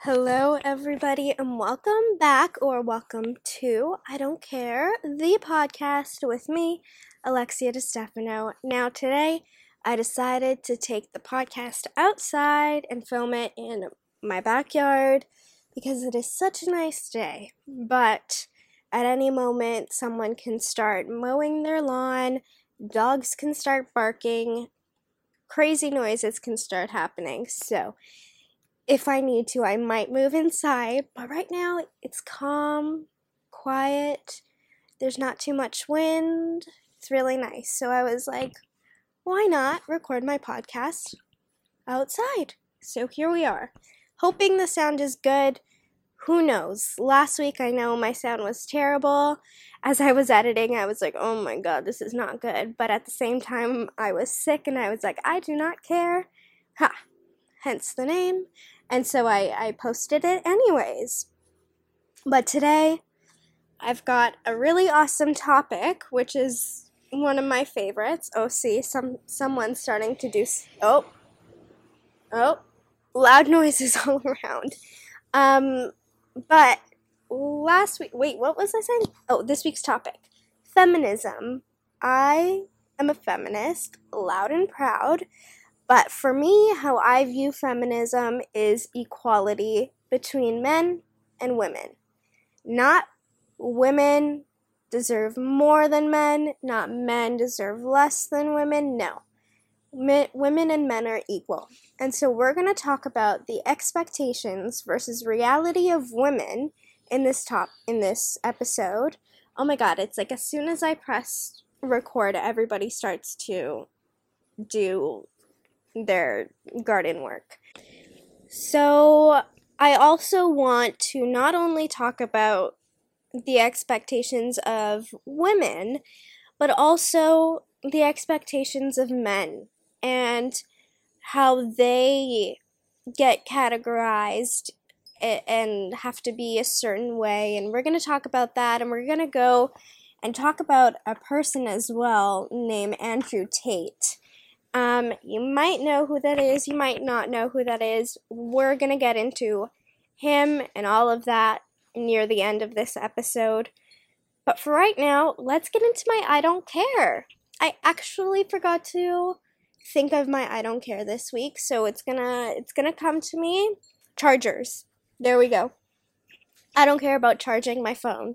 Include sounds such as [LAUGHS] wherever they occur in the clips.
Hello, everybody, and welcome back or welcome to I Don't Care, the podcast with me, Alexia DeStefano. Now, today I decided to take the podcast outside and film it in my backyard because it is such a nice day. But at any moment, someone can start mowing their lawn, dogs can start barking, crazy noises can start happening. So, if I need to, I might move inside, but right now it's calm, quiet, there's not too much wind. It's really nice. So I was like, why not record my podcast outside? So here we are. Hoping the sound is good. Who knows? Last week I know my sound was terrible. As I was editing, I was like, oh my god, this is not good. But at the same time, I was sick and I was like, I do not care. Ha! Hence the name. And so I, I posted it anyways. But today, I've got a really awesome topic, which is one of my favorites. Oh, see, some someone's starting to do. Oh, oh, loud noises [LAUGHS] all around. Um, but last week, wait, what was I saying? Oh, this week's topic feminism. I am a feminist, loud and proud. But for me, how I view feminism is equality between men and women. Not women deserve more than men, not men deserve less than women. No. Men, women and men are equal. And so we're going to talk about the expectations versus reality of women in this top in this episode. Oh my god, it's like as soon as I press record everybody starts to do their garden work. So, I also want to not only talk about the expectations of women, but also the expectations of men and how they get categorized and have to be a certain way. And we're going to talk about that, and we're going to go and talk about a person as well named Andrew Tate. Um, you might know who that is, you might not know who that is. We're going to get into him and all of that near the end of this episode. But for right now, let's get into my I don't care. I actually forgot to think of my I don't care this week, so it's going to it's going to come to me. Chargers. There we go. I don't care about charging my phone.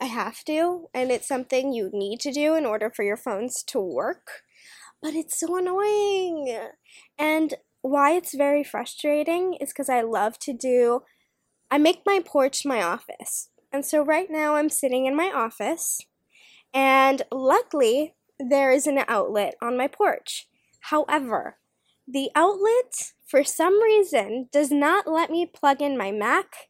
I have to, and it's something you need to do in order for your phones to work but it's so annoying. And why it's very frustrating is because I love to do, I make my porch my office. And so right now I'm sitting in my office, and luckily there is an outlet on my porch. However, the outlet, for some reason, does not let me plug in my Mac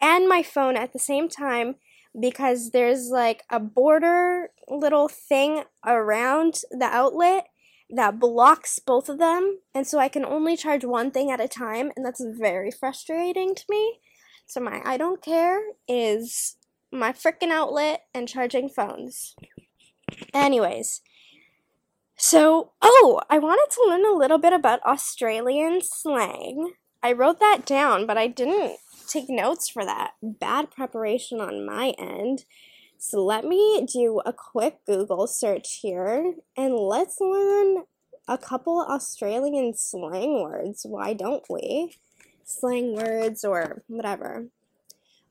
and my phone at the same time because there's like a border little thing around the outlet that blocks both of them, and so I can only charge one thing at a time, and that's very frustrating to me. So my I don't care is my freaking outlet and charging phones. Anyways, so oh, I wanted to learn a little bit about Australian slang. I wrote that down, but I didn't take notes for that. Bad preparation on my end. So let me do a quick Google search here and let's learn a couple Australian slang words. Why don't we? Slang words or whatever.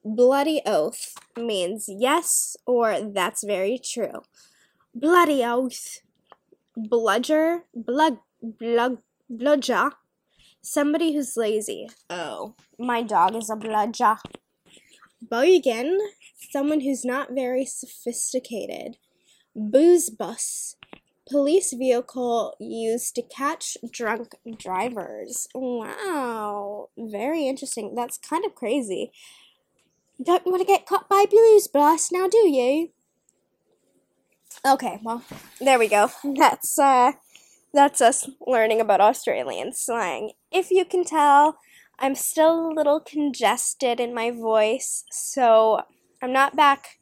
Bloody oath means yes or that's very true. Bloody oath. Bludger, blug, blug, bludger. Somebody who's lazy. Oh, my dog is a bludger. Bogan, someone who's not very sophisticated. Booze bus, police vehicle used to catch drunk drivers. Wow, very interesting. That's kind of crazy. Don't want to get caught by booze bus now, do you? Okay, well, there we go. That's uh that's us learning about Australian slang. If you can tell, I'm still a little congested in my voice, so I'm not back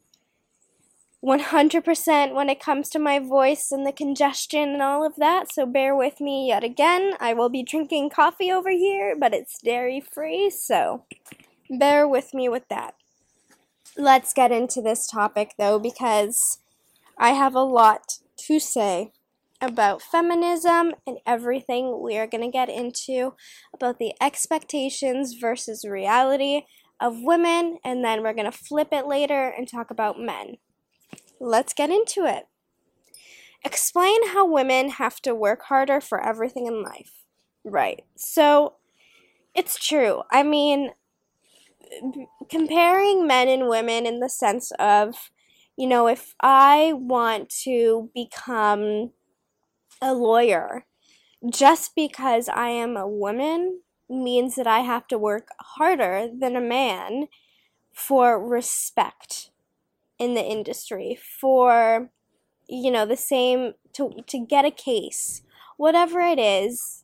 100% when it comes to my voice and the congestion and all of that, so bear with me yet again. I will be drinking coffee over here, but it's dairy free, so bear with me with that. Let's get into this topic though, because I have a lot to say about feminism and everything we are going to get into about the expectations versus reality of women, and then we're going to flip it later and talk about men. Let's get into it. Explain how women have to work harder for everything in life. Right. So, it's true. I mean, comparing men and women in the sense of, you know, if I want to become a lawyer, just because I am a woman means that I have to work harder than a man for respect in the industry, for, you know, the same, to, to get a case, whatever it is,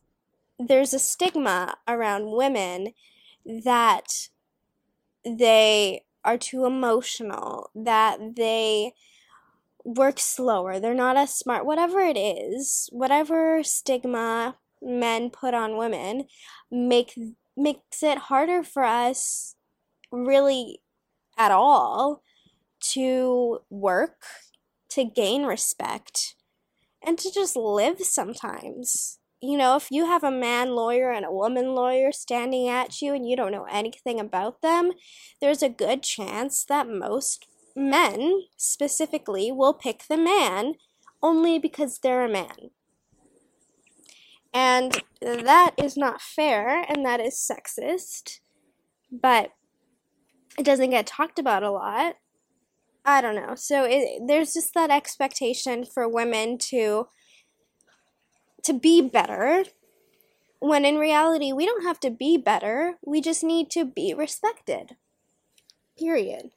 there's a stigma around women that they are too emotional, that they work slower, they're not as smart, whatever it is, whatever stigma men put on women make makes it harder for us really at all to work, to gain respect, and to just live sometimes you know, if you have a man lawyer and a woman lawyer standing at you and you don't know anything about them, there's a good chance that most men specifically will pick the man only because they're a man. And that is not fair and that is sexist, but it doesn't get talked about a lot. I don't know. So it, there's just that expectation for women to to be better when in reality we don't have to be better we just need to be respected period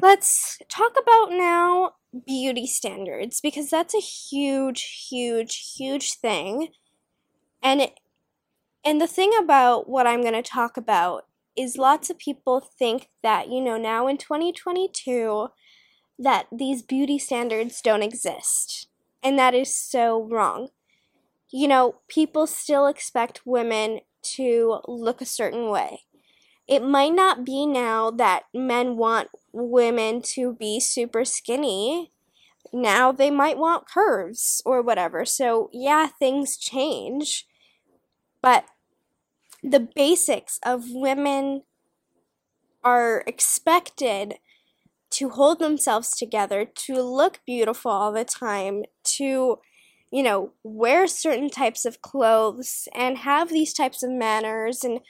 let's talk about now beauty standards because that's a huge huge huge thing. And it, and the thing about what I'm going to talk about is lots of people think that you know now in 2022 that these beauty standards don't exist. And that is so wrong. You know, people still expect women to look a certain way. It might not be now that men want women to be super skinny. Now they might want curves or whatever. So, yeah, things change. But the basics of women are expected to hold themselves together, to look beautiful all the time, to you know, wear certain types of clothes and have these types of manners and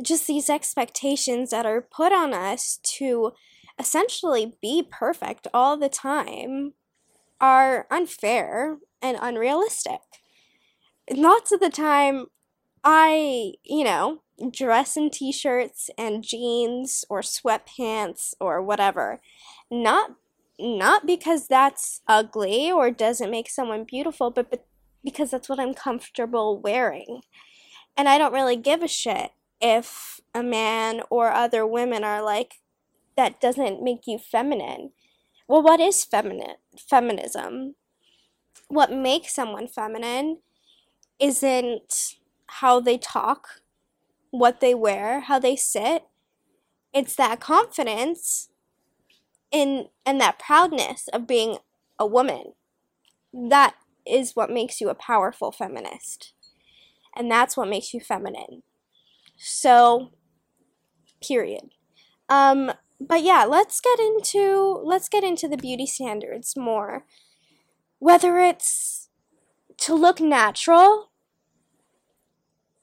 just these expectations that are put on us to essentially be perfect all the time are unfair and unrealistic. Lots of the time, I, you know, dress in t shirts and jeans or sweatpants or whatever, not not because that's ugly or doesn't make someone beautiful, but, but because that's what I'm comfortable wearing. And I don't really give a shit if a man or other women are like, that doesn't make you feminine. Well, what is feminine feminism? What makes someone feminine isn't how they talk, what they wear, how they sit. It's that confidence in and that proudness of being a woman that is what makes you a powerful feminist and that's what makes you feminine so period um but yeah let's get into let's get into the beauty standards more. Whether it's to look natural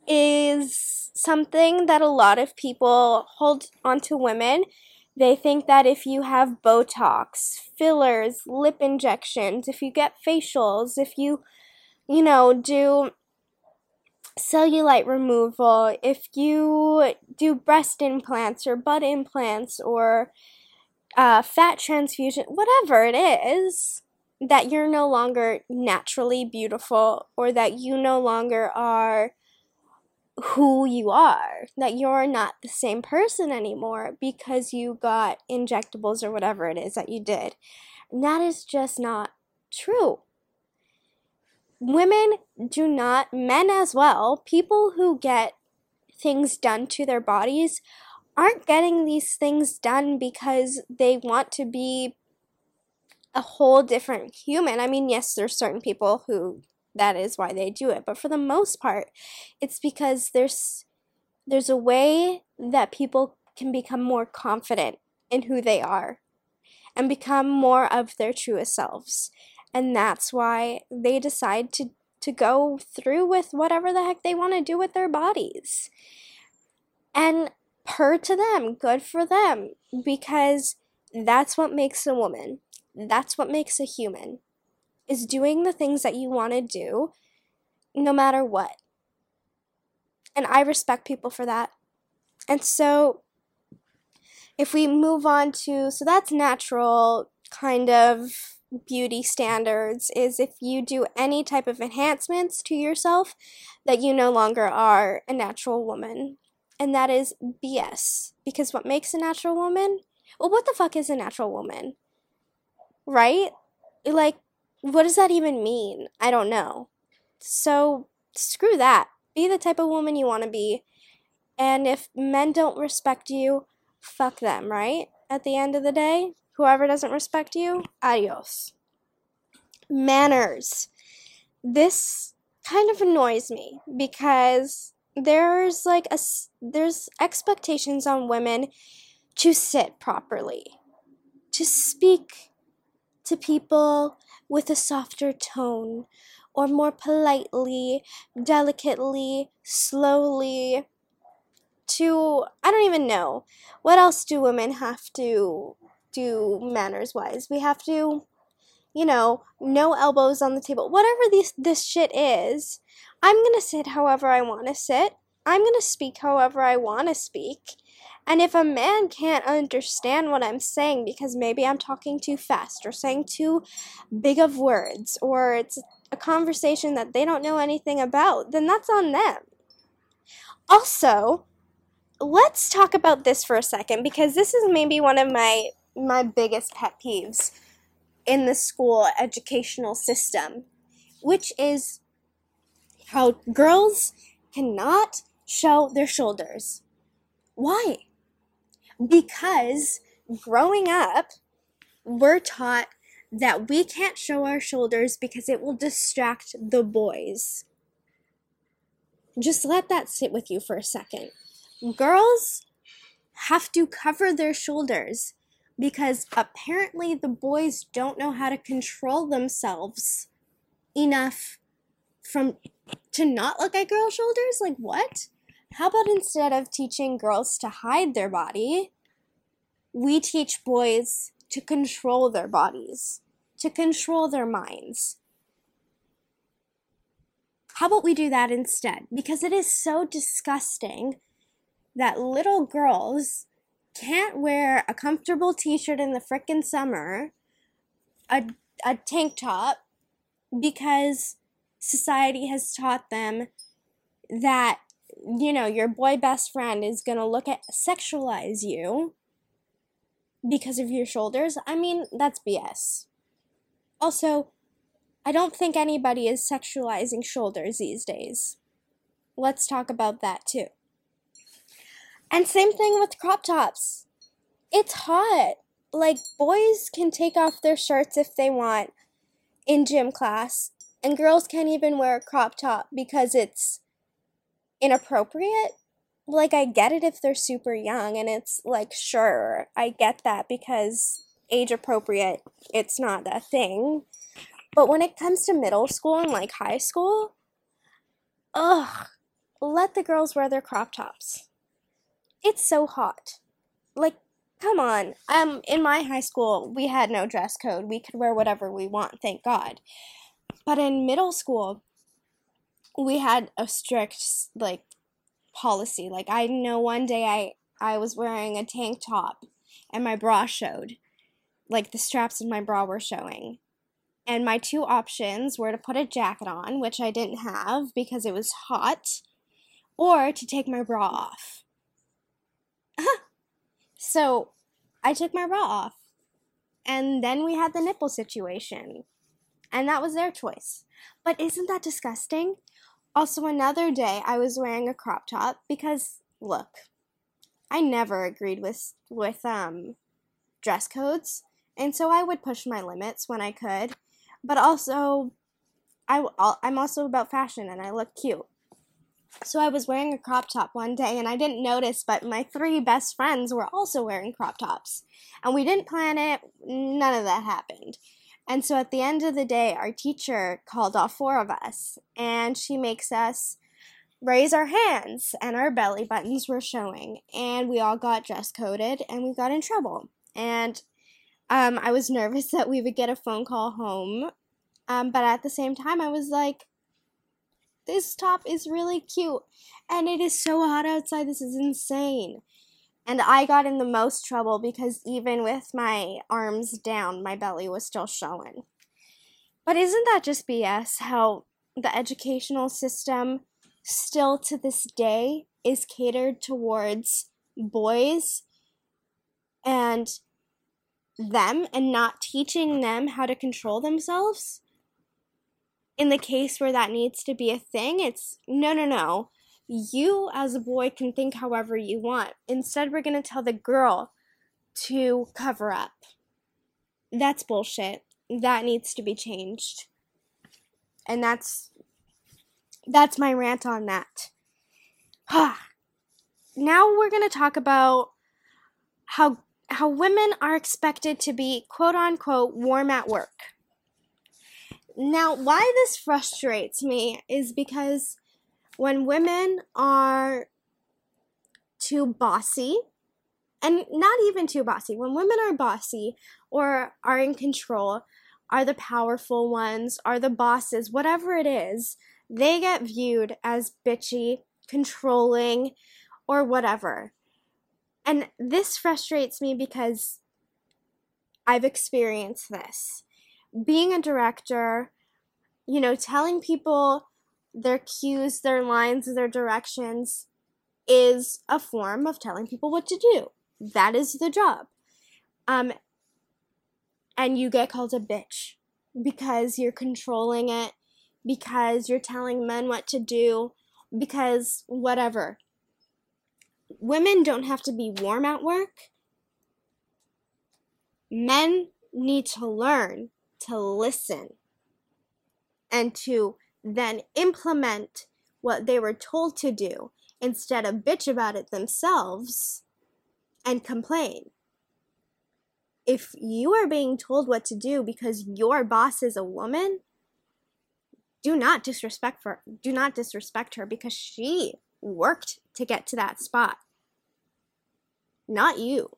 is something that a lot of people hold onto women. They think that if you have Botox, fillers, lip injections, if you get facials, if you, you know, do cellulite removal, if you do breast implants or butt implants or uh, fat transfusion, whatever it is, that you're no longer naturally beautiful or that you no longer are who you are, that you're not the same person anymore because you got injectables or whatever it is that you did. And that is just not true. Women do not, men as well, people who get things done to their bodies aren't getting these things done because they want to be a whole different human. I mean, yes, there's certain people who that is why they do it, but for the most part, it's because there's there's a way that people can become more confident in who they are and become more of their truest selves. And that's why they decide to to go through with whatever the heck they want to do with their bodies. And per to them, good for them, because that's what makes a woman. That's what makes a human. Is doing the things that you want to do no matter what. And I respect people for that. And so if we move on to so that's natural kind of beauty standards is if you do any type of enhancements to yourself that you no longer are a natural woman. And that is BS because what makes a natural woman? Well what the fuck is a natural woman? Right? Like what does that even mean? I don't know. So screw that. Be the type of woman you want to be. And if men don't respect you fuck them right? At the end of the day Whoever doesn't respect you, adios. Manners. This kind of annoys me because there's like a there's expectations on women to sit properly, to speak to people with a softer tone or more politely, delicately, slowly to I don't even know. What else do women have to do manners wise. We have to, you know, no elbows on the table. Whatever this this shit is, I'm going to sit however I want to sit. I'm going to speak however I want to speak. And if a man can't understand what I'm saying because maybe I'm talking too fast or saying too big of words or it's a conversation that they don't know anything about, then that's on them. Also, let's talk about this for a second because this is maybe one of my my biggest pet peeves in the school educational system, which is how girls cannot show their shoulders. Why? Because growing up, we're taught that we can't show our shoulders because it will distract the boys. Just let that sit with you for a second. Girls have to cover their shoulders because apparently the boys don't know how to control themselves enough from to not look at girl shoulders? Like what? How about instead of teaching girls to hide their body we teach boys to control their bodies to control their minds? How about we do that instead? Because it is so disgusting that little girls can't wear a comfortable t-shirt in the frickin' summer, a a tank top because society has taught them that you know, your boy best friend is to look at sexualize you because of your shoulders. I mean, that's BS. Also, I don't think anybody is sexualizing shoulders these days. Let's talk about that too. And same thing with crop tops. It's hot. Like, boys can take off their shirts if they want in gym class, and girls can't even wear a crop top because it's inappropriate. Like, I get it if they're super young, and it's like, sure, I get that because age appropriate, it's not a thing. But when it comes to middle school and like high school, ugh, let the girls wear their crop tops it's so hot. Like, come on. Um, in my high school, we had no dress code. We could wear whatever we want, thank God. But in middle school, we had a strict like policy. Like I know one day I I was wearing a tank top and my bra showed. Like the straps of my bra were showing. And my two options were to put a jacket on, which I didn't have because it was hot, or to take my bra off. [LAUGHS] so I took my bra off. And then we had the nipple situation. And that was their choice. But isn't that disgusting? Also, another day I was wearing a crop top because, look, I never agreed with with um dress codes, and so I would push my limits when I could. But also, I I'm also about fashion, and I look cute. So I was wearing a crop top one day and I didn't notice, but my three best friends were also wearing crop tops. And we didn't plan it, none of that happened. And so at the end of the day, our teacher called all four of us and she makes us raise our hands and our belly buttons were showing. And we all got dress coded and we got in trouble. And um, I was nervous [LAUGHS] that we would get a phone call home. Um, but at the same time, I was like, this top is really cute. And it is so hot outside. This is insane. And I got in the most trouble because even with my arms down, my belly was still showing. But isn't that just BS how the educational system still to this day is catered towards boys and them and not teaching them how to control themselves? In the case where that needs to be a thing, it's no, no, no you as a boy can think however you want. Instead, we're going to tell the girl to cover up. That's bullshit. That needs to be changed. And that's that's my rant on that. [SIGHS] now we're going to talk about how how women are expected to be quote unquote warm at work. Now, why this frustrates me is because when women are too bossy, and not even too bossy, when women are bossy or are in control, are the powerful ones, are the bosses, whatever it is, they get viewed as bitchy, controlling, or whatever. And this frustrates me because I've experienced this. Being a director, you know, telling people their cues, their lines, their directions is a form of telling people what to do. That is the job. Um, and you get called a bitch because you're controlling it, because you're telling men what to do, because whatever. Women don't have to be warm at work. Men need to learn to listen and to then implement what they were told to do instead of bitch about it themselves and complain. If you are being told what to do because your boss is a woman, do not disrespect her. Do not disrespect her because she worked to get to that spot. Not you.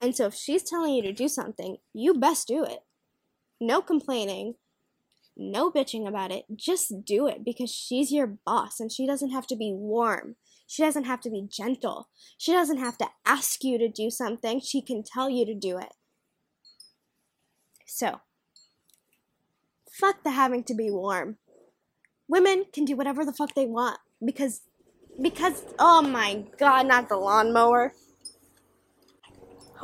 And so if she's telling you to do something, you best do it. No complaining, no bitching about it. Just do it because she's your boss and she doesn't have to be warm. She doesn't have to be gentle. She doesn't have to ask you to do something. She can tell you to do it. So, fuck the having to be warm. Women can do whatever the fuck they want because, because, oh my god, not the lawnmower.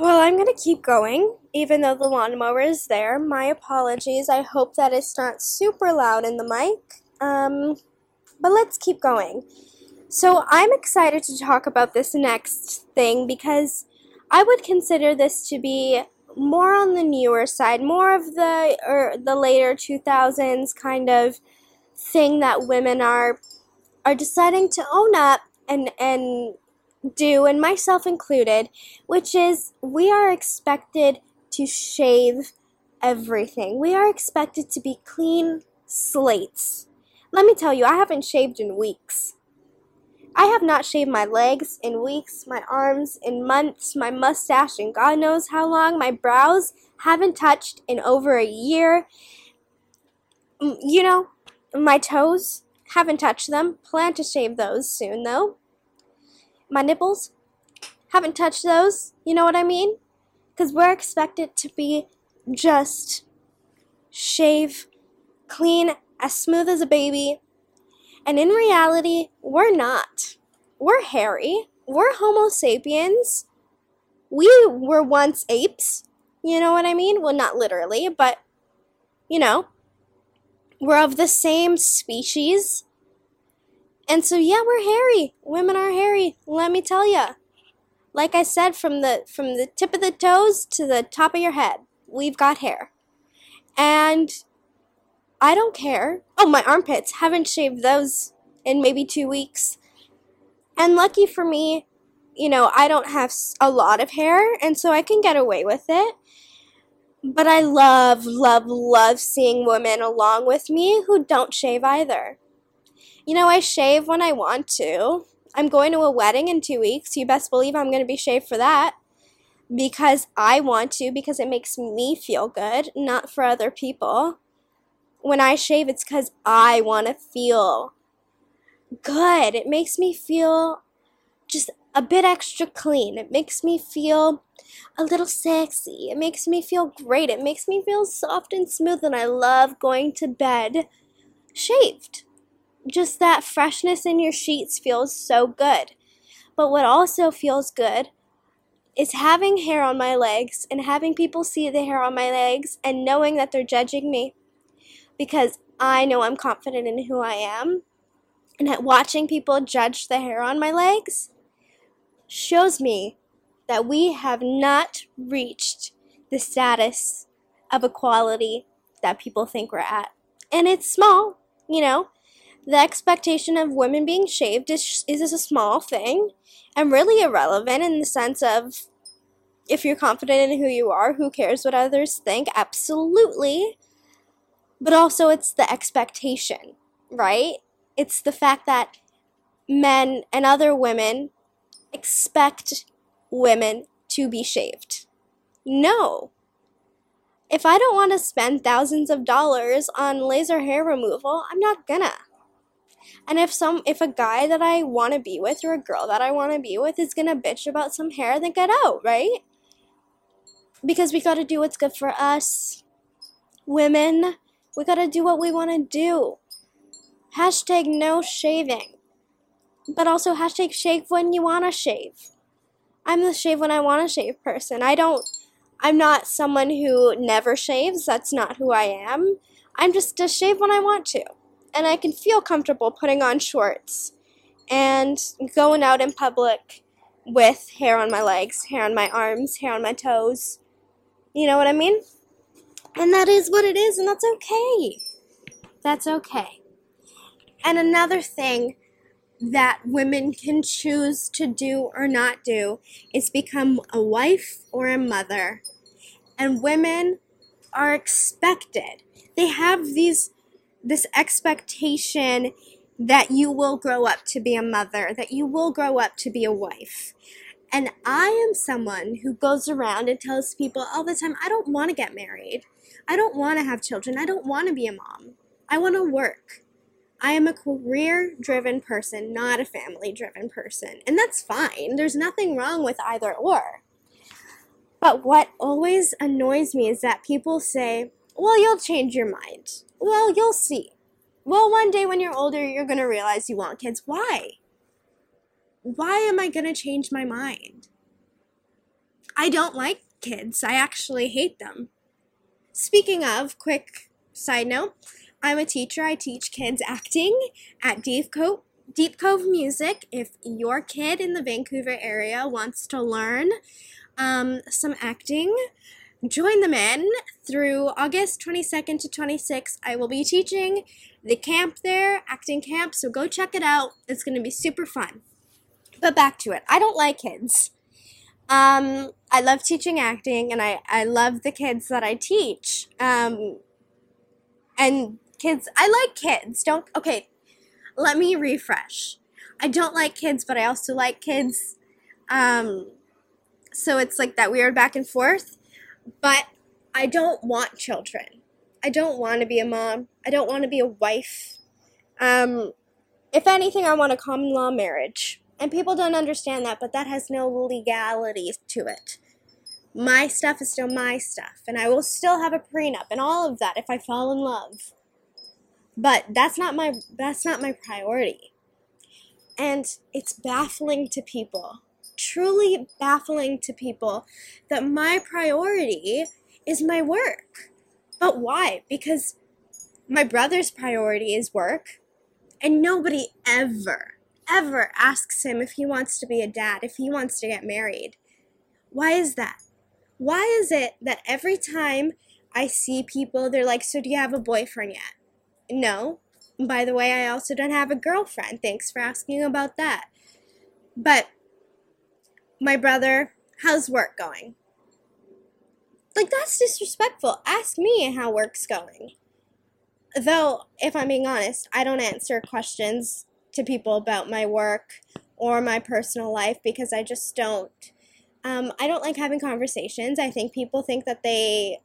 Well, I'm gonna keep going, even though the lawnmower is there. My apologies. I hope that it's not super loud in the mic. Um, but let's keep going. So, I'm excited to talk about this next thing because I would consider this to be more on the newer side, more of the or the later 2000s kind of thing that women are are deciding to own up and and do, and myself included, which is we are expected to shave everything. We are expected to be clean slates. Let me tell you, I haven't shaved in weeks. I have not shaved my legs in weeks, my arms in months, my mustache in God knows how long, my brows haven't touched in over a year. Mm, you know, my toes haven't touched them. Plan to shave those soon though my nipples. Haven't touched those, you know what I mean? Because we're expected to be just shave, clean, as smooth as a baby. And in reality, we're not. We're hairy. We're Homo sapiens. We were once apes. You know what I mean? Well, not literally, but, you know, we're of the same species. And so, yeah, we're hairy. Women are hairy, let me tell ya. Like I said, from the from the tip of the toes to the top of your head, we've got hair. And I don't care. Oh, my armpits haven't shaved those in maybe 2 weeks. And lucky for me, you know, I don't have a lot of hair and so I can get away with it. But I love, love, love seeing women along with me who don't shave either. You know, I shave when I want to. I'm going to a wedding in two weeks. You best believe I'm going to be shaved for that. Because I want to, because it makes me feel good, not for other people. When I shave, it's because I want to feel good. It makes me feel just a bit extra clean. It makes me feel a little sexy. It makes me feel great. It makes me feel soft and smooth, and I love going to bed shaved. Just that freshness in your sheets feels so good. But what also feels good is having hair on my legs and having people see the hair on my legs and knowing that they're judging me because I know I'm confident in who I am. And that watching people judge the hair on my legs shows me that we have not reached the status of equality that people think we're at. And it's small, you know. The expectation of women being shaved is, is a small thing and really irrelevant in the sense of if you're confident in who you are, who cares what others think? Absolutely. But also, it's the expectation, right? It's the fact that men and other women expect women to be shaved. No. If I don't want to spend thousands of dollars on laser hair removal, I'm not gonna. And if some if a guy that I want to be with or a girl that I want to be with is going to bitch about some hair, then get out, right? Because we got to do what's good for us. Women, we got to do what we want to do. Hashtag no shaving but also hashtag shave when you want to shave. I'm the shave when I want to shave person. I don't, I'm not someone who never shaves. That's not who I am. I'm just a shave when I want to. And I can feel comfortable putting on shorts and going out in public with hair on my legs, hair on my arms, hair on my toes. You know what I mean? And that is what it is, and that's okay. That's okay. And another thing that women can choose to do or not do is become a wife or a mother. And women are expected. They have these this expectation that you will grow up to be a mother, that you will grow up to be a wife. And I am someone who goes around and tells people all the time, I don't want to get married. I don't want to have children. I don't want to be a mom. I want to work. I am a career driven person, not a family driven person. And that's fine. There's nothing wrong with either or. But what always annoys me is that people say, well, you'll change your mind. Well, you'll see. Well, one day when you're older, you're going to realize you want kids. Why? Why am I going to change my mind? I don't like kids. I actually hate them. Speaking of, quick side note, I'm a teacher. I teach kids acting at Deep Cove, Deep Cove Music. If your kid in the Vancouver area wants to learn um, some acting, join them in through August 22nd to 26th. I will be teaching the camp there, acting camp, so go check it out. It's going to be super fun. But back to it. I don't like kids. Um, I love teaching acting and I, I love the kids that I teach. Um, and kids. I like kids. Don't okay. Let me refresh. I don't like kids, but I also like kids. Um, so it's like that weird back and forth. But I don't want children. I don't want to be a mom. I don't want to be a wife. Um, if anything, I want a common law marriage. And people don't understand that, but that has no legality to it. My stuff is still my stuff, and I will still have a prenup and all of that if I fall in love. But that's not my that's not my priority. And it's baffling to people, truly baffling to people that my priority is my work. But why? Because my brother's priority is work, and nobody ever, ever asks him if he wants to be a dad, if he wants to get married. Why is that? Why is it that every time I see people, they're like, So do you have a boyfriend yet? No. By the way, I also don't have a girlfriend. Thanks for asking about that. But my brother, how's work going? Like, that's disrespectful. Ask me how work's going. Though, if I'm being honest, I don't answer questions to people about my work or my personal life because I just don't. Um, I don't like having conversations. I think people think that they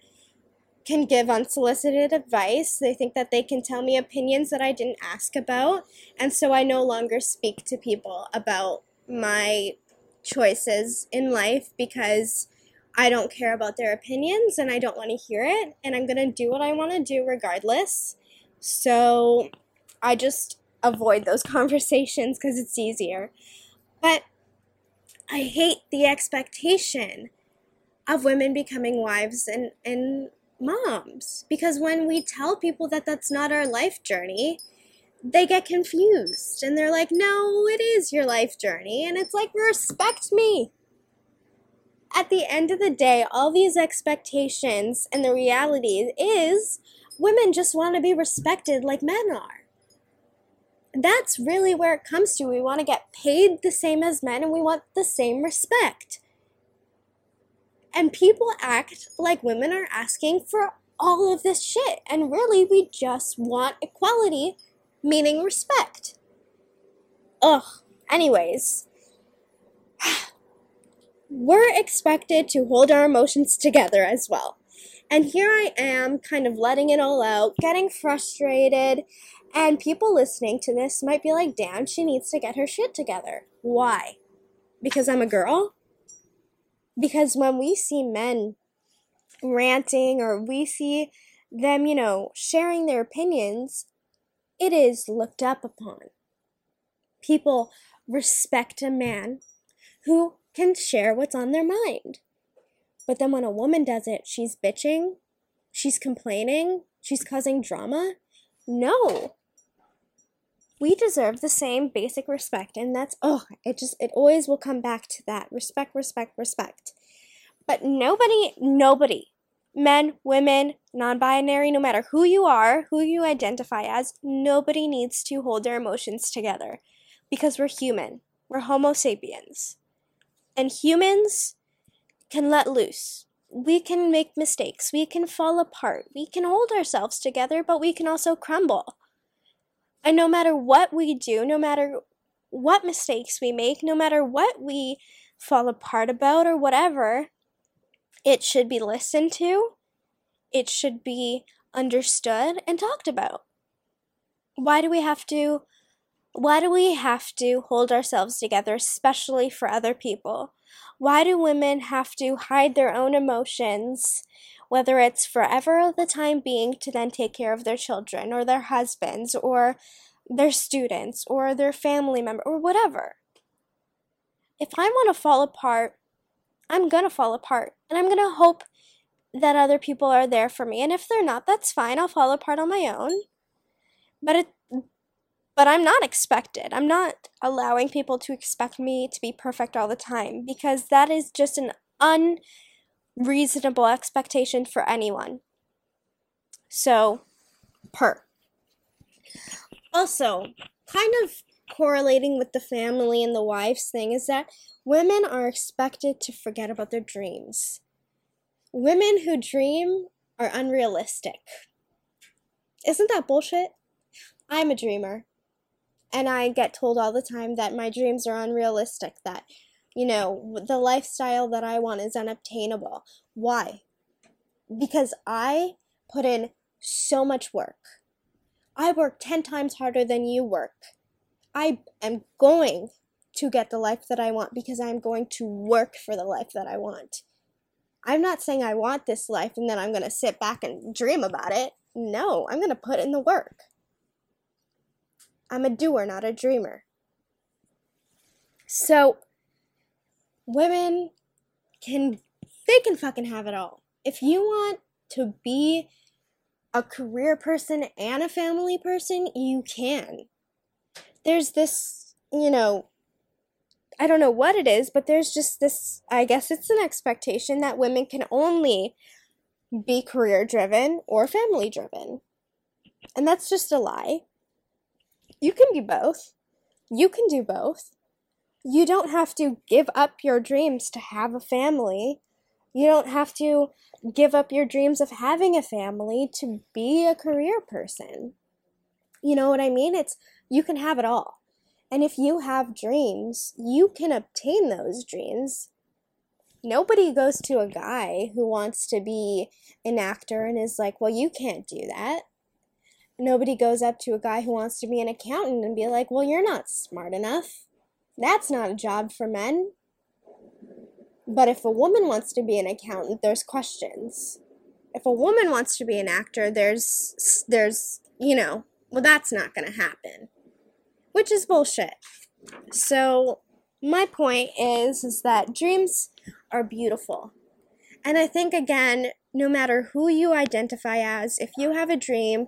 can give unsolicited advice. They think that they can tell me opinions that I didn't ask about. And so I no longer speak to people about my choices in life because I don't care about their opinions and I don't want to hear it. And I'm going to do what I want to do regardless. So I just avoid those [LAUGHS] conversations because it's easier. But I hate the expectation of women becoming wives and, and moms because when we tell people that that's not our life journey, they get confused and they're like, no, it is your life journey. And it's like, respect me. At the end of the day, all these expectations and the reality is women just want to be respected like men are. That's really where it comes to. We want to get paid the same as men and we want the same respect. And people act like women are asking for all of this shit. And really, we just want equality, meaning respect. Ugh. Anyways, [SIGHS] we're expected to hold our emotions together as well. And here I am, kind of letting it all out, getting frustrated, and people listening to this might be like, damn, she needs to get her shit together. Why? Because I'm a girl? Because when we see men ranting or we see them, you know, sharing their opinions, it is looked up upon. People respect a man who can share what's on their mind. But then when a woman does it, she's bitching, she's complaining, she's causing drama. No. We deserve the same basic respect, and that's, oh, it just, it always will come back to that respect, respect, respect. But nobody, nobody, men, women, non binary, no matter who you are, who you identify as, nobody needs to hold their emotions together because we're human. We're Homo sapiens. And humans can let loose. We can make mistakes. We can fall apart. We can hold ourselves together, but we can also crumble. And no matter what we do, no matter what mistakes we make, no matter what we fall apart about or whatever, it should be listened to, it should be understood and talked about. Why do we have to why do we have to hold ourselves together especially for other people? Why do women have to hide their own emotions whether it's forever the time being to then take care of their children or their husbands or their students or their family member or whatever. If I want to fall apart, I'm to fall apart and I'm to hope that other people are there for me. And if they're not, that's fine. I'll fall apart on my own. But it but I'm not expected. I'm not allowing people to expect me to be perfect all the time because that is just an unreasonable expectation for anyone. So, per. Also, kind of correlating with the family and the wives thing is that women are expected to forget about their dreams. Women who dream are unrealistic. Isn't that bullshit? I'm a dreamer. And I get told all the time that my dreams are unrealistic, that you know, the lifestyle that I want is unobtainable. Why? Because I put in so much work. I work 10 times harder than you work. I am going to get the life that I want because I'm going to work for the life that I want. I'm not saying I want this life and then I'm going to sit back and dream about it. No, I'm going to put in the work. I'm a doer, not a dreamer. So, women can they can fucking have it all. If you want to be a career person and a family person, you can. There's this you know, I don't know what it is, but there's just this, I guess it's an expectation that women can only be career driven or family driven. And that's just a lie. You can be both. You can do both. You don't have to give up your dreams to have a family. You don't have to give up your dreams of having a family to be a career person. You know what I mean? It's you can have it all. And if you have dreams, you can obtain those dreams. Nobody goes to a guy who wants to be an actor and is like, well, you can't do that. Nobody goes up to a guy who wants to be an accountant and be like, well, you're not smart enough. That's not a job for men. But if a woman wants to be an accountant, there's questions. If a woman wants to be an actor, there's there's, you know, well that's not going to happen. Which is bullshit. So, my point is is that dreams are beautiful. And I think again, no matter who you identify as, if you have a dream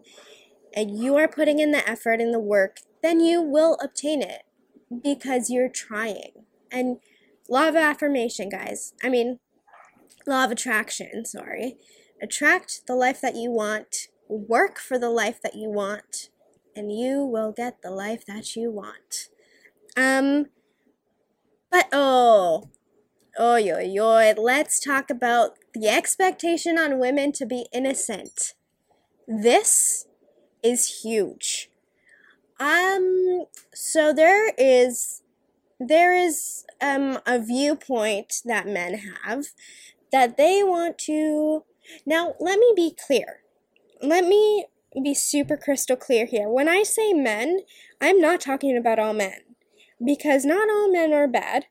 and you are putting in the effort and the work, then you will obtain it because you're trying. And law of affirmation, guys. I mean, law of attraction, sorry. Attract the life that you want, work for the life that you want, and you will get the life that you want. Um, but oh, oh, yo, yo, let's talk about the expectation on women to be innocent. This is huge. Um, so there is there is um, a viewpoint that men have that they want to. Now, let me be clear. Let me be super crystal clear here. When I say men, I'm not talking about all men. Because not all men are bad.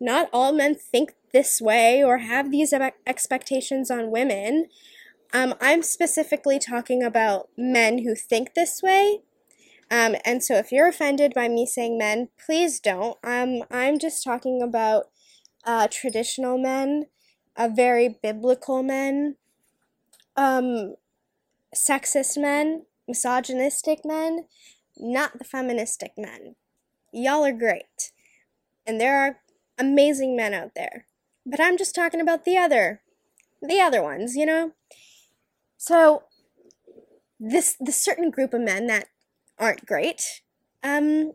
Not all men think this way or have these expectations on women. Um, I'm specifically talking about men who think this way um, and so if you're offended by me saying men, please don't. Um, I'm just talking about uh, traditional men, uh, very biblical men, um, sexist men, misogynistic men, not the feministic men. Y'all are great. And there are amazing men out there. But I'm just talking about the other the other ones, you know? So this this certain group of men that aren't great, um,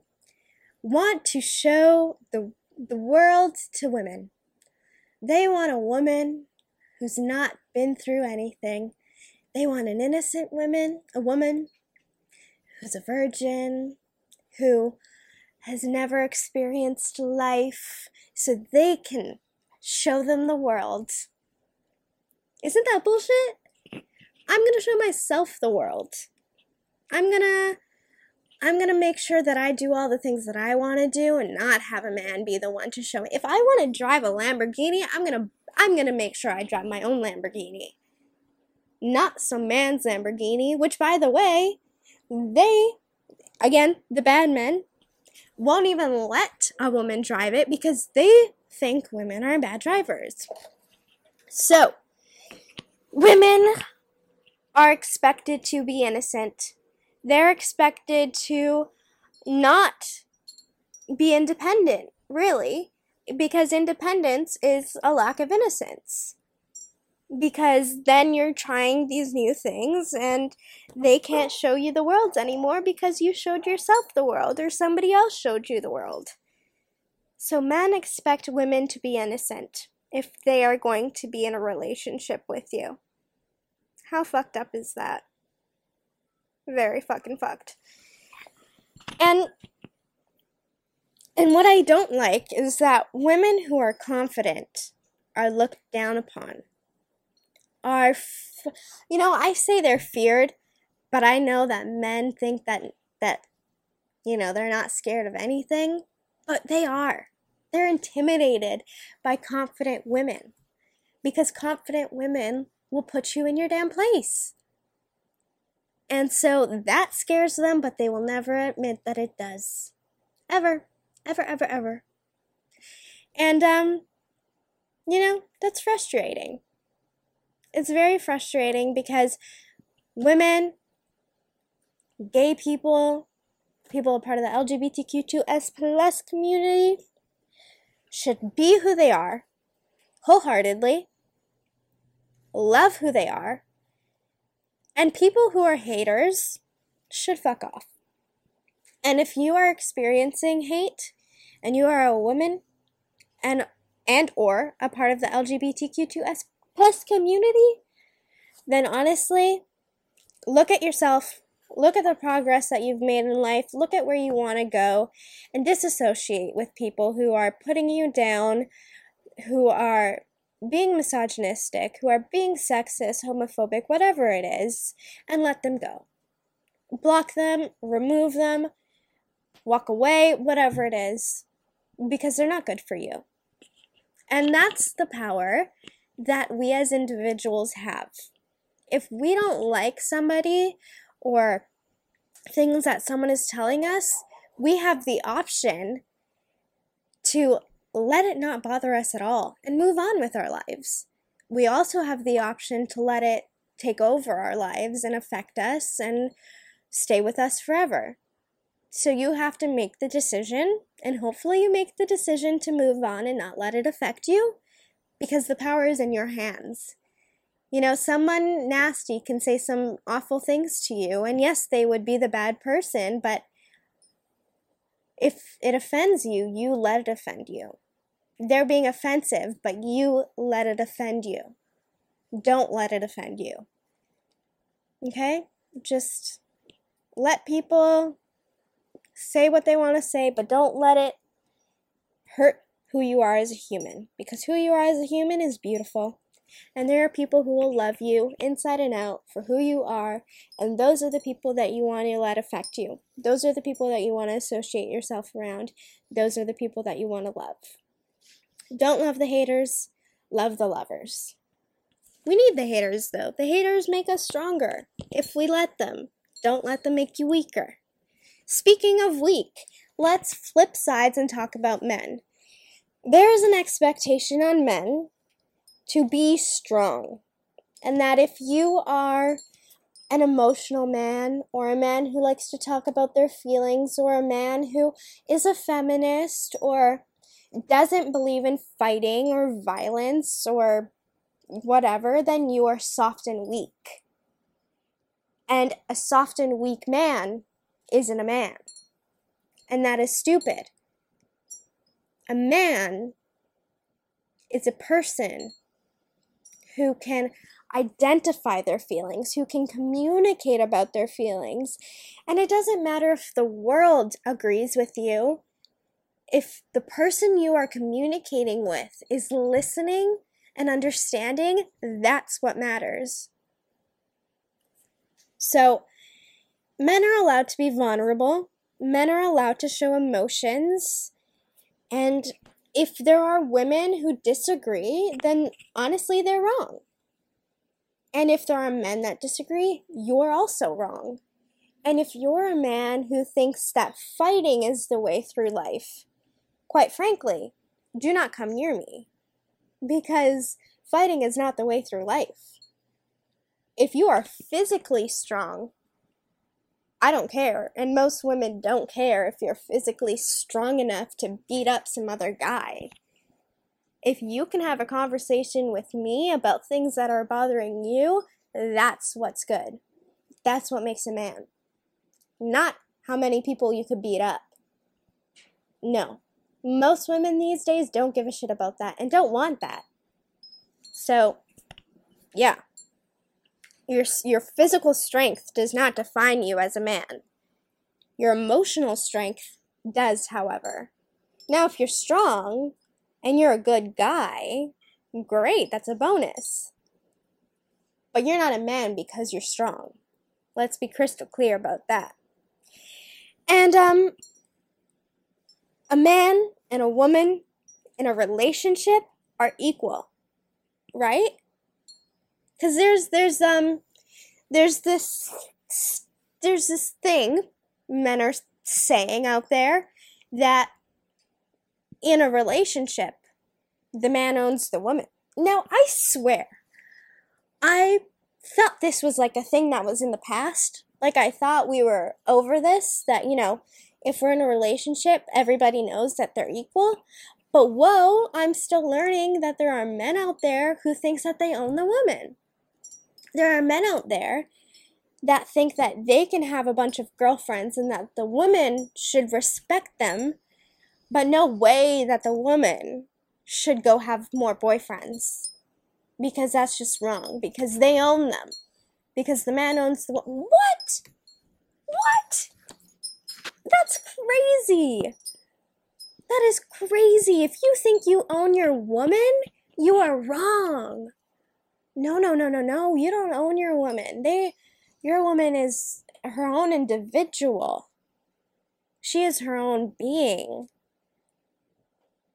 want to show the, the world to women. They want a woman who's not been through anything. They want an innocent woman, a woman who's a virgin, who has never experienced life, so they can show them the world. Isn't that bullshit? I'm gonna show myself the world. I'm gonna I'm to make sure that I do all the things that I want to do and not have a man be the one to show me. If I want to drive a Lamborghini, I'm to I'm to make sure I drive my own Lamborghini. Not some man's Lamborghini, which by the way, they again, the bad men won't even let a woman drive it because they think women are bad drivers. So, women are expected to be innocent they're expected to not be independent, really, because independence is a lack of innocence. Because then you're trying these new things and they can't show you the world anymore because you showed yourself the world or somebody else showed you the world. So men expect women to be innocent if they are going to be in a relationship with you. How fucked up is that? very fucking fucked. And and what I don't like is that women who are confident are looked down upon. Are f- you know, I say they're feared, but I know that men think that that you know, they're not scared of anything, but they are. They're intimidated by confident women because confident women will put you in your damn place. And so that scares them, but they will never admit that it does. Ever. Ever, ever, ever. And, um, you know, that's frustrating. It's very frustrating because women, gay people, people a part of the LGBTQ2S plus community should be who they are wholeheartedly, love who they are, and people who are haters should fuck off. And if you are experiencing hate and you are a woman and and or a part of the LGBTQ2S plus community, then honestly, look at yourself, look at the progress that you've made in life, look at where you want to go, and disassociate with people who are putting you down, who are being misogynistic, who are being sexist, homophobic, whatever it is, and let them go. Block them, remove them, walk away, whatever it is, because they're not good for you. And that's the power that we as individuals have. If we don't like somebody or things that someone is telling us, we have the option to let it not bother us at all and move on with our lives. We also have the option to let it take over our lives and affect us and stay with us forever. So you have to make the decision, and hopefully, you make the decision to move on and not let it affect you because the power is in your hands. You know, someone nasty can say some awful things to you, and yes, they would be the bad person, but if it offends you, you let it offend you. They're being offensive, but you let it offend you. Don't let it offend you. Okay? Just let people say what they want to say, but don't let it hurt who you are as a human. Because who you are as a human is beautiful. And there are people who will love you inside and out for who you are. And those are the people that you want to let affect you. Those are the people that you want to associate yourself around. Those are the people that you want to love. Don't love the haters, love the lovers. We need the haters though. The haters make us stronger if we let them. Don't let them make you weaker. Speaking of weak, let's flip sides and talk about men. There is an expectation on men to be strong, and that if you are an emotional man, or a man who likes to talk about their feelings, or a man who is a feminist, or doesn't believe in fighting or violence or whatever, then you are soft and weak. And a soft and weak man isn't a man. And that is stupid. A man is a person who can identify their feelings, who can communicate about their feelings. And it doesn't matter if the world agrees with you, if the person you are communicating with is listening and understanding, that's what matters. So, men are allowed to be vulnerable, men are allowed to show emotions, and if there are women who disagree, then honestly, they're wrong. And if there are men that disagree, you're also wrong. And if you're a man who thinks that fighting is the way through life, quite frankly, do not come near me. Because fighting is not the way through life. If you are physically strong, I don't care. And most women don't care if you're physically strong enough to beat up some other guy. If you can have a conversation with me about things that are bothering you, that's what's good. That's what makes a man. Not how many people you could beat up. No. Most women these days don't give a shit about that and don't want that. So, yeah. Your, your physical strength does not define you as a man. Your emotional strength does, however. Now, if you're strong and you're a good guy, great, that's a bonus. But you're not a man because you're strong. Let's be crystal clear about that. And um a man and a woman in a relationship are equal, right? Cuz there's there's um there's this there's this thing men are saying out there that in a relationship the man owns the woman. Now, I swear I thought this was like a thing that was in the past Like I thought we were over this, that, you know, if we're in a relationship, everybody knows that they're equal. But whoa, I'm still learning that there are men out there who thinks that they own the woman. There are men out there that think that they can have a bunch of girlfriends and that the woman should respect them, but no way that the woman should go have more boyfriends because that's just wrong because they own them because the man owns the what? What? That's crazy. That is crazy. If you think you own your woman you are wrong no no no no no you don't own your woman they your woman is her own individual she is her own being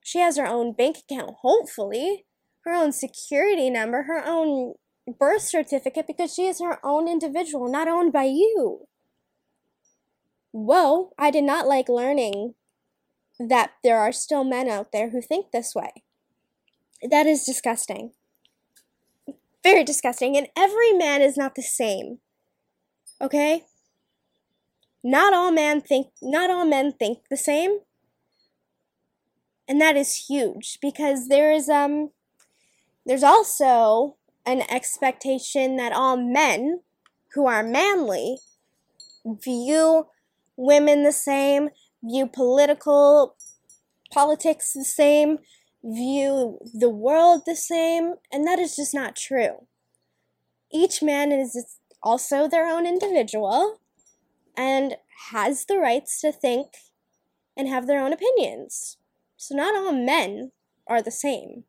she has her own bank account hopefully her own security number, her own birth certificate because she is her own individual, not owned by you. Whoa, I did not like learning that there are still men out there who think this way. That is disgusting. Very disgusting. And every man is not the same. Okay? Not all men think not all men think the same. And that is huge because there is um there's also an expectation that all men who are manly view women the same, view political politics the same, view the world the same, and that is just not true. Each man is also their own individual and has the rights to think and have their own opinions. So, not all men are the same.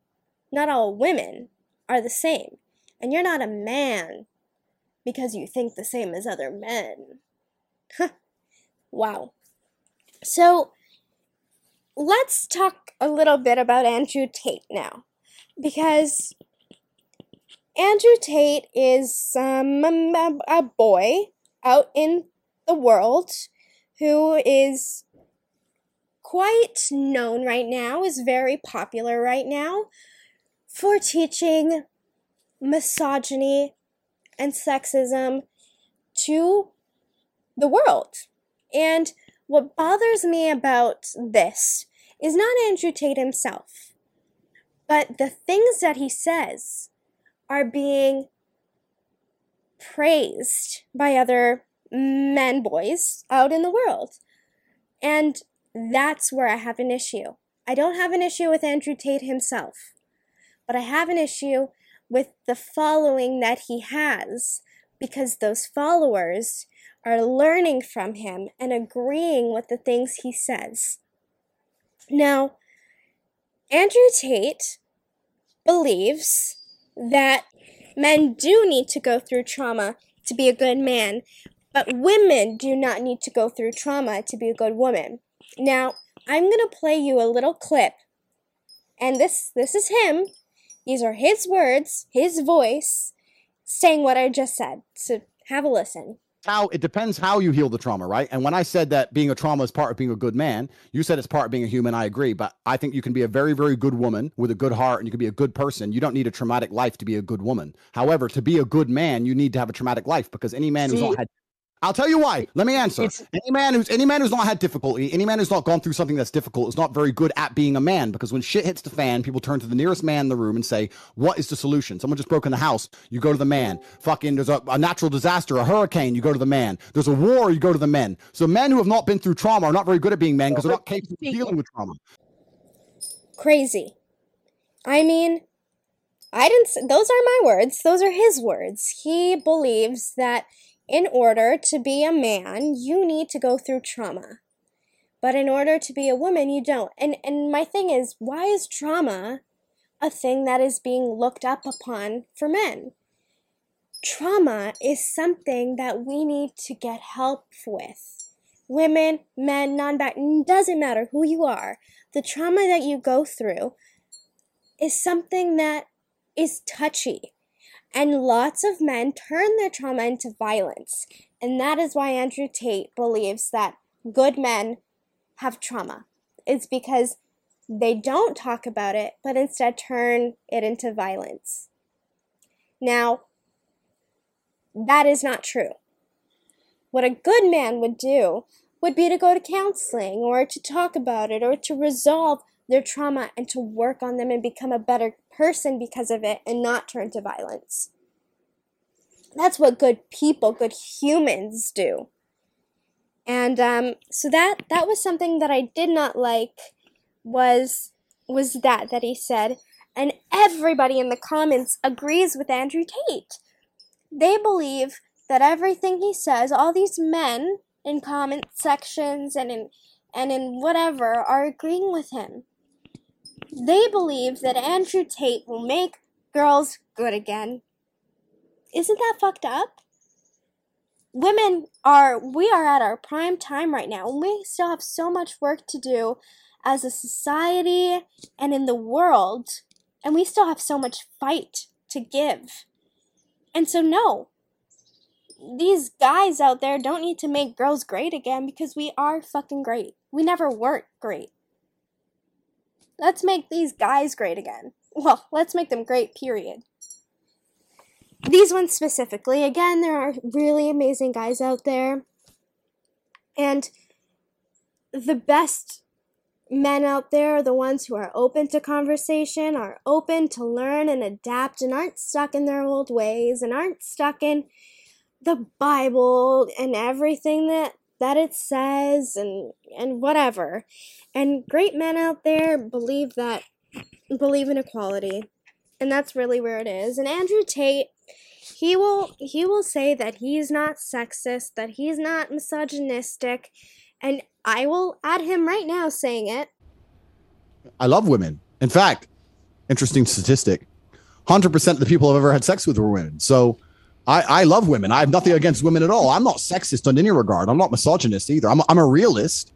Not all women are the same. And you're not a man because you think the same as other men. [LAUGHS] wow. So let's talk a little bit about Andrew Tate now. Because Andrew Tate is um, a boy out in the world who is quite known right now, is very popular right now for teaching misogyny and sexism to the world. And what bothers me about this is not Andrew Tate himself, but the things that he says are being praised by other men boys out in the world. And that's where I have an issue. I don't have an issue with Andrew Tate himself but I have an issue with the following that he has because those followers are learning from him and agreeing with the things he says. Now, Andrew Tate believes that men do need to go through trauma to be a good man, but women do not need to go through trauma to be a good woman. Now, I'm going to play you a little clip, and this this is him these are his words, his voice, saying what I just said. So have a listen. How it depends how you heal the trauma, right? And when I said that being a trauma is part of being a good man, you said it's part of being a human. I agree, but I think you can be a very, very good woman with a good heart, and you can be a good person. You don't need a traumatic life to be a good woman. However, to be a good man, you need to have a traumatic life because any man See, who's not had I'll tell you why. Let me answer. It's, any man who's any man who's not had difficulty, any man who's not gone through something that's difficult is not very good at being a man because when shit hits the fan, people turn to the nearest man in the room and say, "What is the solution?" Someone just broke in the house, you go to the man. Fucking there's a, a natural disaster, a hurricane, you go to the man. There's a war, you go to the men. So men who have not been through trauma are not very good at being men because they're not capable of dealing with trauma. Crazy. I mean, I didn't. Those are my words. Those are his words. He believes that in order to be a man, you need to go through trauma. But in order to be a woman, you don't. And and my thing is, why is trauma a thing that is being looked up upon for men? Trauma is something that we need to get help with. Women, men, non-binary, doesn't matter who you are. The trauma that you go through is something that is touchy and lots of men turn their trauma into violence. And that is why Andrew Tate believes that good men have trauma. It's because they don't talk about it, but instead turn it into violence. Now, that is not true. what a good man would do would be to go to counseling or to talk about it or to resolve their trauma and to work on them and become a better person because of it and not turn to violence. That's what good people, good humans do. And um, so that that was something that I did not like was was that that he said and everybody in the comments agrees with Andrew Tate. They believe that everything he says, all these men in comment sections and in and in whatever are agreeing with him. They believe that Andrew Tate will make girls good again. Isn't that fucked up? Women are we are at our prime time right now and we still have so much work to do as a society and in the world and we still have so much fight to give. And so, no, these guys out there don't need to make girls great again because we are fucking great. We never weren't great. Let's make these guys great again. Well, let's make them great, period. These ones specifically, again, there are really amazing guys out there. And the best men out there are the ones who are open to conversation, are open to learn and adapt, and aren't stuck in their old ways, and aren't stuck in the Bible and everything that that it says and and whatever. And great men out there believe that believe in equality. And that's really where it is. And Andrew Tate he will he will say that he's not sexist, that he's not misogynistic, and I will add him right now saying it. I love women. In fact, interesting statistic 100% of the people I've ever had sex with were women. So I, I love women. I have nothing against women at all. I'm not sexist in any regard. I'm not misogynist either. I'm, I'm a realist.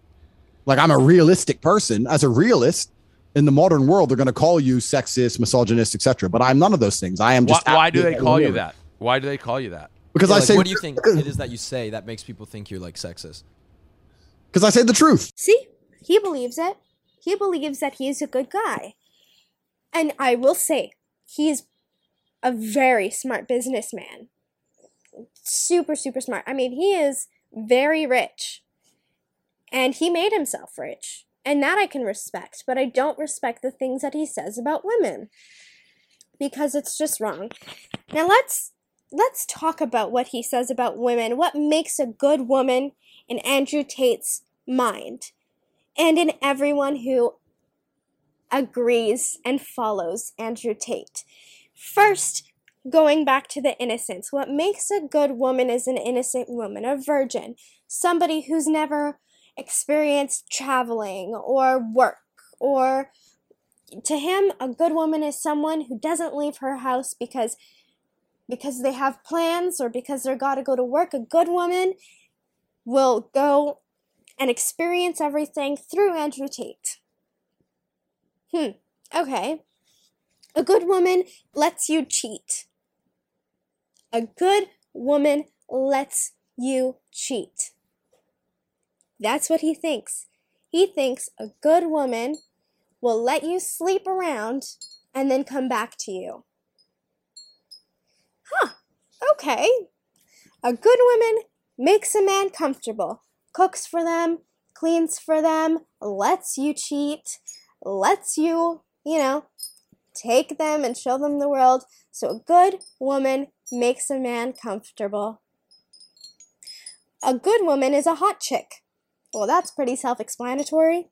Like, I'm a realistic person. As a realist, in the modern world, they're going to call you sexist, misogynist, etc. But I'm none of those things. I am just. Why, why do they call you that? Why do they call you that? Because yeah, I like, say. What do you think it is that you say that makes people think you're like sexist? Because I say the truth. See, he believes it. He believes that he's a good guy. And I will say, he is a very smart businessman. Super, super smart. I mean, he is very rich. And he made himself rich. And that I can respect. But I don't respect the things that he says about women. Because it's just wrong. Now let's let's talk about what he says about women. What makes a good woman in Andrew Tate's mind and in everyone who agrees and follows Andrew Tate. First, going back to the innocence, what makes a good woman is an innocent woman, a virgin, somebody who's never experienced traveling or work or to him a good woman is someone who doesn't leave her house because because they have plans or because they're got to go to work. A good woman will go and experience everything through Andrew Tate. Hmm, okay. A good woman lets you cheat. A good woman lets you cheat. That's what he thinks. He thinks a good woman will let you sleep around and then come back to you. Huh, okay. A good woman makes a man comfortable, cooks for them, cleans for them, lets you cheat, lets you, you know, take them and show them the world. So a good woman makes a man comfortable. A good woman is a hot chick. Well, that's pretty self explanatory.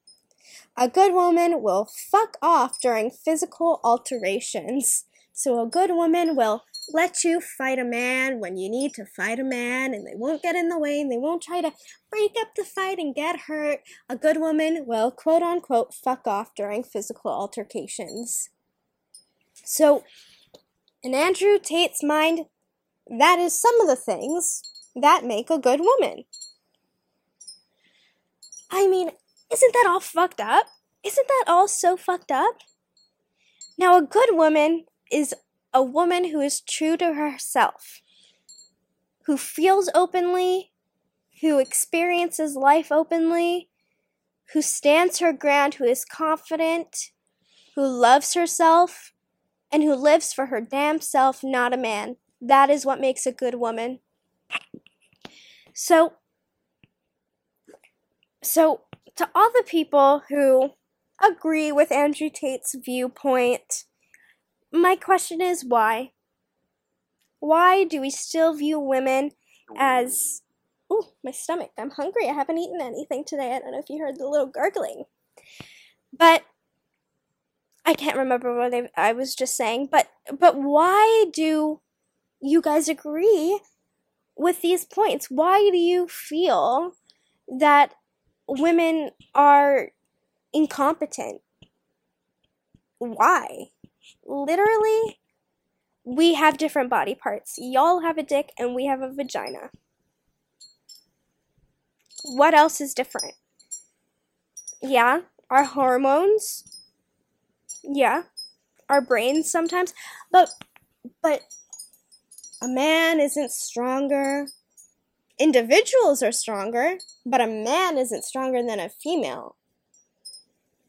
A good woman will fuck off during physical alterations. So a good woman will let you fight a man when you need to fight a man and they won't get in the way and they won't try to break up the fight and get hurt. A good woman will quote unquote fuck off during physical altercations. So, in Andrew Tate's mind, that is some of the things that make a good woman. I mean, isn't that all fucked up? Isn't that all so fucked up? Now, a good woman is a woman who is true to herself, who feels openly, who experiences life openly, who stands her ground, who is confident, who loves herself, and who lives for her damn self, not a man. That is what makes a good woman. So, so to all the people who agree with Andrew Tate's viewpoint, my question is why? Why do we still view women as. Oh, my stomach. I'm hungry. I haven't eaten anything today. I don't know if you heard the little gurgling. But I can't remember what I, was just saying. But but why do you guys agree with these points? Why do you feel that women are incompetent? Why? Literally, we have different body parts. Y'all have a dick and we have a vagina. What else is different? Yeah, our hormones. Yeah, our brains sometimes. But but a man isn't stronger. Individuals are stronger, but a man isn't stronger than a female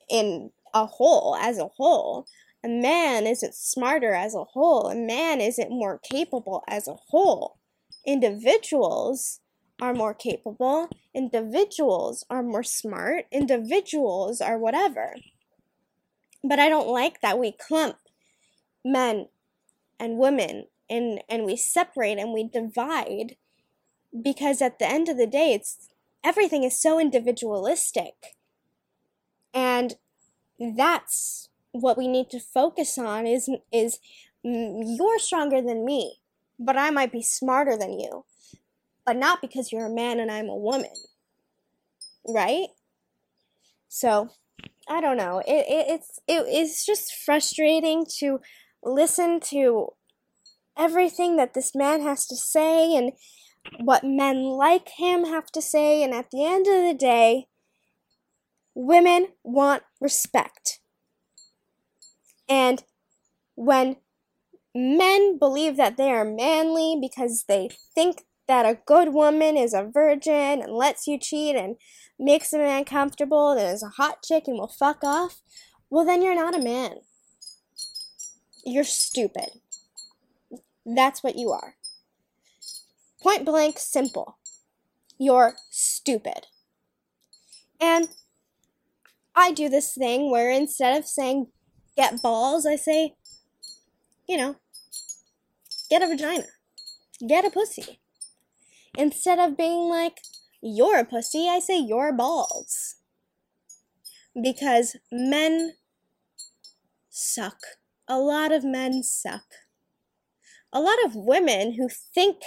in a whole, as a whole. A man isn't smarter as a whole. A man isn't more capable as a whole. Individuals are more capable. Individuals are more smart. Individuals are whatever. But I don't like that we clump men and women and, and we separate and we divide because at the end of the day it's everything is so individualistic. And that's what we need to focus on is is you're stronger than me, but I might be smarter than you. But not because you're a man and I'm a woman. Right? So, I don't know. It, it it's it, it's just frustrating to listen to everything that this man has to say and what men like him have to say and at the end of the day women want respect and when men believe that they are manly because they think that a good woman is a virgin and lets you cheat and makes a man comfortable and is a hot chick and will fuck off, well, then you're not a man. You're stupid. That's what you are. Point blank, simple. You're stupid. And I do this thing where instead of saying get balls, I say, you know, get a vagina, get a pussy. Instead of being like, you're a pussy, I say, you're balls. Because men suck. A lot of men suck. A lot of women who think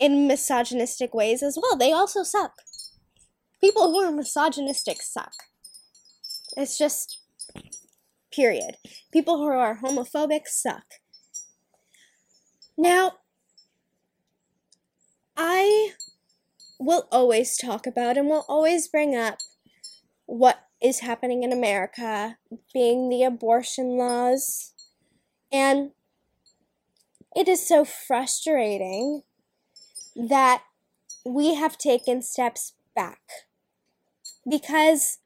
in misogynistic ways as well, they also suck. People who are misogynistic suck. It's just Period. People who are homophobic suck. Now, I will always talk about and will always bring up what is happening in America, being the abortion laws. And it is so frustrating that we have taken steps back. Because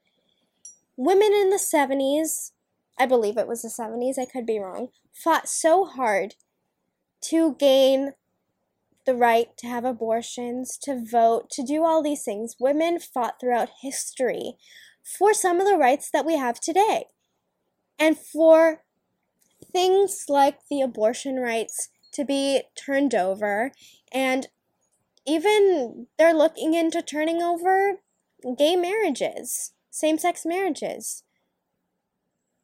women in the 70s I believe it was the 70s, I could be wrong, fought so hard to gain the right to have abortions, to vote, to do all these things. Women fought throughout history for some of the rights that we have today. And for things like the abortion rights to be turned over, and even they're looking into turning over gay marriages, same sex marriages.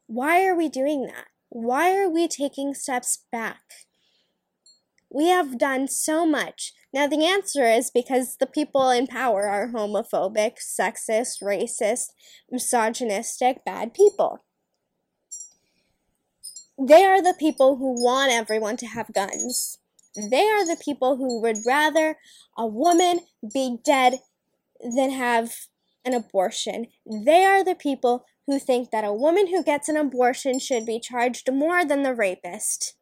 Why are we doing that? Why are we taking steps back? We have done so much. Now, the answer is because the people in power are homophobic, sexist, racist, misogynistic, bad people. They are the people who want everyone to have guns. They are the people who would rather a woman be dead than have an abortion. They are the people who think that a woman who gets an abortion should be charged more than the rapist.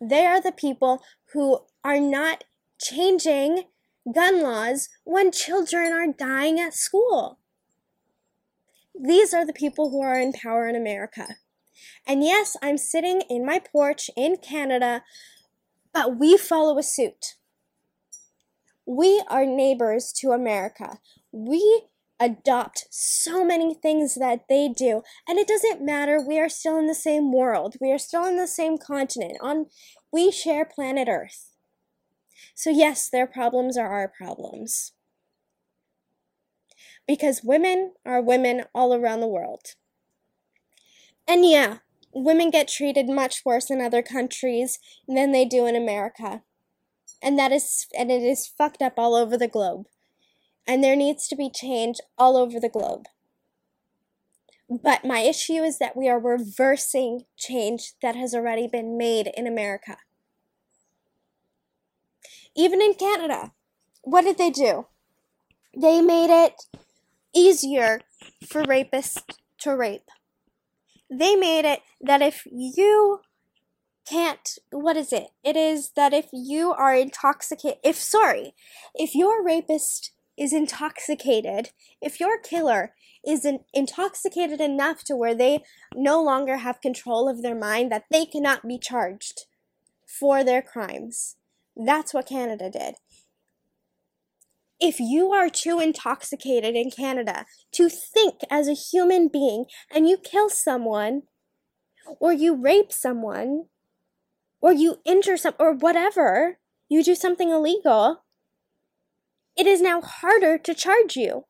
They are the people who are not changing gun laws when children are dying at school. These are the people who are in power in America. And yes, I'm sitting in my porch in Canada, but we follow a suit. We are neighbors to America. We adopt so many things that they do, and it doesn't matter. We are still in the same world. We are still in the same continent. On we share planet Earth. So yes, their problems are our problems. Because women are women all around the world. And yeah, women get treated much worse in other countries than they do in America. And that is and it is fucked up all over the globe. And there needs to be change all over the globe. But my issue is that we are reversing change that has already been made in America. Even in Canada, what did they do? They made it easier for rapists to rape. They made it that if you can't, what is it? It is that if you are intoxicated, if, sorry, if your rapist is intoxicated, if your killer is in, intoxicated enough to where they no longer have control of their mind, that they cannot be charged for their crimes. That's what Canada did. If you are too intoxicated in Canada to think as a human being and you kill someone, or you rape someone, or you injure some, or whatever, you do something illegal, it is now harder to charge you.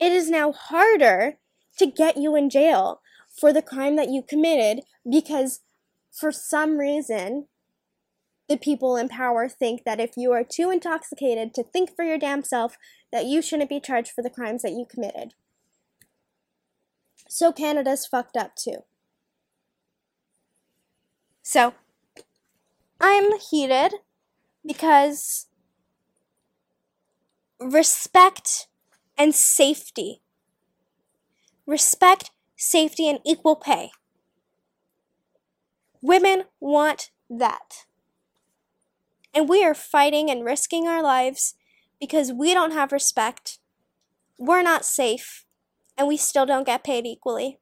It is now harder to get you in jail for the crime that you committed because for some reason the people in power think that if you are too intoxicated to think for your damn self that you shouldn't be charged for the crimes that you committed. So Canada's fucked up too. So I'm heated because respect and safety. Respect, safety, and equal pay. Women want that. And we are fighting and risking our lives because we don't have respect, we're not safe, and we still don't get paid equally.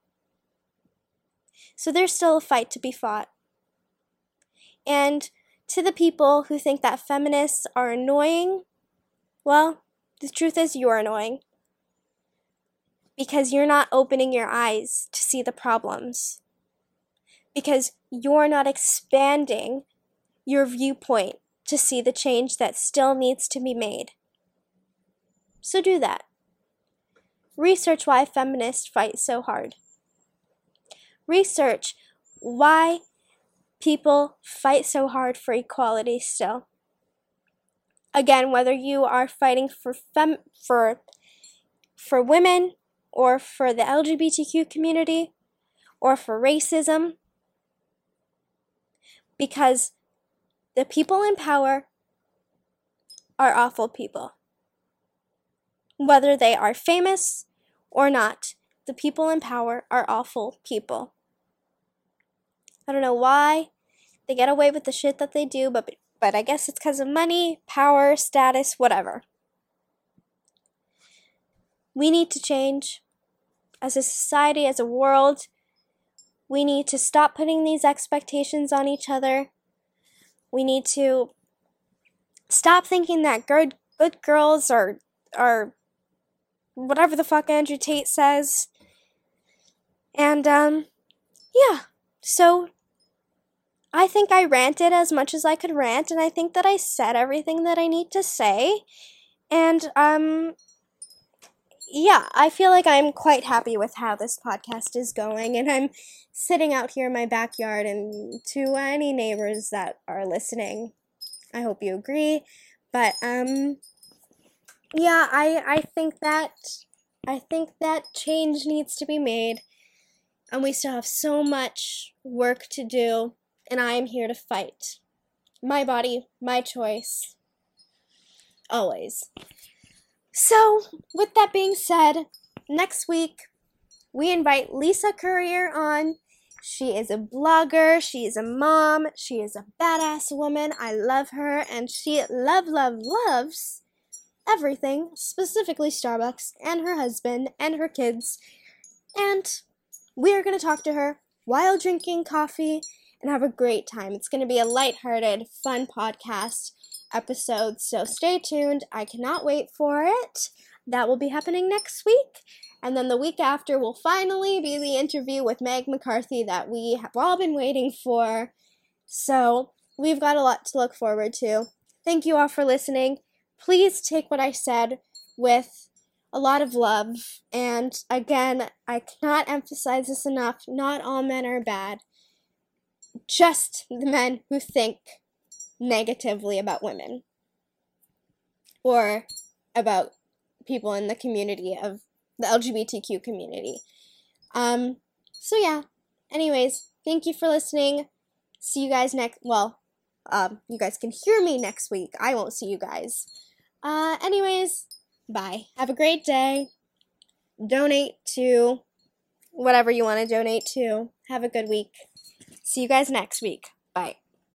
So there's still a fight to be fought. And to the people who think that feminists are annoying, well, the truth is, you're annoying. Because you're not opening your eyes to see the problems. Because you're not expanding your viewpoint to see the change that still needs to be made. So do that. Research why feminists fight so hard. Research why people fight so hard for equality still. Again, whether you are fighting for fem- for for women or for the LGBTQ community or for racism because the people in power are awful people. Whether they are famous or not, the people in power are awful people. I don't know why they get away with the shit that they do, but but I guess it's because of money, power, status, whatever. We need to change. As a society, as a world, we need to stop putting these expectations on each other. We need to stop thinking that good good girls are are whatever the fuck Andrew Tate says. And um yeah. So I think I ranted as much as I could rant, and I think that I said everything that I need to say. And, um, yeah, I feel like I'm quite happy with how this podcast is going, and I'm sitting out here in my backyard. And to any neighbors that are listening, I hope you agree. But, um, yeah, I, I think that I think that change needs to be made, and we still have so much work to do and I am here to fight. My body, my choice. Always. So, with that being said, next week we invite Lisa Courier on. She is a blogger, she is a mom, she is a badass woman. I love her, and she love, love, loves everything, specifically Starbucks, and her husband, and her kids. And we are going to talk to her while drinking coffee and have a great time. It's going to be a lighthearted, fun podcast. episode. So stay tuned. I cannot wait for it. That will be happening next week. And then the week after will finally be the interview with Meg McCarthy that we have all been waiting for. So we've got a lot to look forward to. Thank you all for listening. Please take what I said with a lot of love. And again, I cannot emphasize this enough not all men are bad, just the men who think negatively about women or about people in the community of the LGBTQ community. Um, so yeah. Anyways, thank you for listening. See you guys next. Well, um, you guys can hear me next week. I won't see you guys. Uh, anyways, bye. Have a great day. Donate to whatever you want to donate to. Have a good week. See you guys next week. Bye.